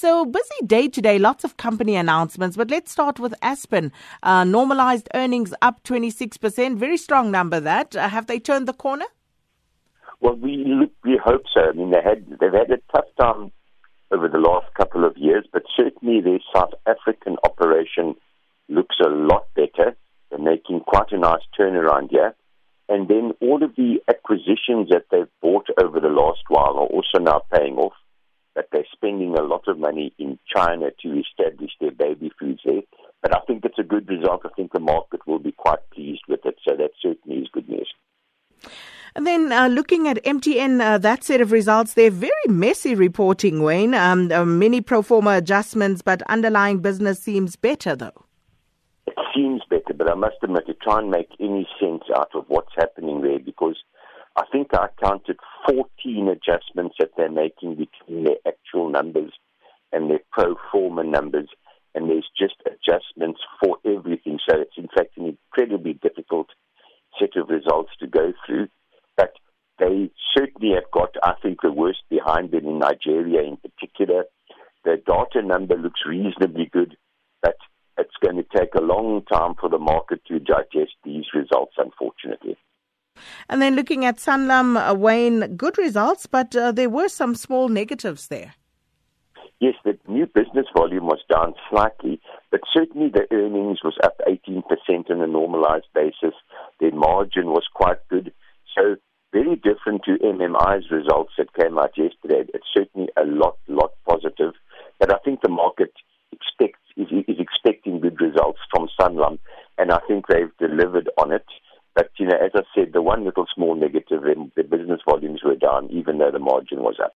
So busy day today, lots of company announcements, but let's start with Aspen. Uh, normalized earnings up 26%, very strong number that. Uh, have they turned the corner? Well, we we hope so. I mean, they had they've had a tough time over the last couple of years, but certainly their South African operation looks a lot better. They're making quite a nice turnaround here. And then all of the acquisitions that they've bought over the last while are also now paying off. Spending a lot of money in China to establish their baby foods there. But I think it's a good result. I think the market will be quite pleased with it. So that certainly is good news. And then uh, looking at MTN, uh, that set of results, they're very messy reporting, Wayne. Um, uh, many pro forma adjustments, but underlying business seems better, though. It seems better, but I must admit, to try and make any sense out of what's happening there, because I think I counted 14 adjustments that they're making between their actual numbers and their pro forma numbers, and there's just adjustments for everything. So it's in fact an incredibly difficult set of results to go through. But they certainly have got, I think, the worst behind them in Nigeria in particular. The data number looks reasonably good, but it's going to take a long time for the market to digest these results, unfortunately. And then looking at Sanlam, uh, Wayne, good results, but uh, there were some small negatives there. Yes, the new business volume was down slightly, but certainly the earnings was up 18% on a normalized basis. Their margin was quite good. So very different to MMI's results that came out yesterday. It's certainly a lot, lot positive. But I think the market expects is, is expecting good results from Sanlam, and I think they've delivered on it. But you know, as I said, the one little small negative, the business volumes were down, even though the margin was up.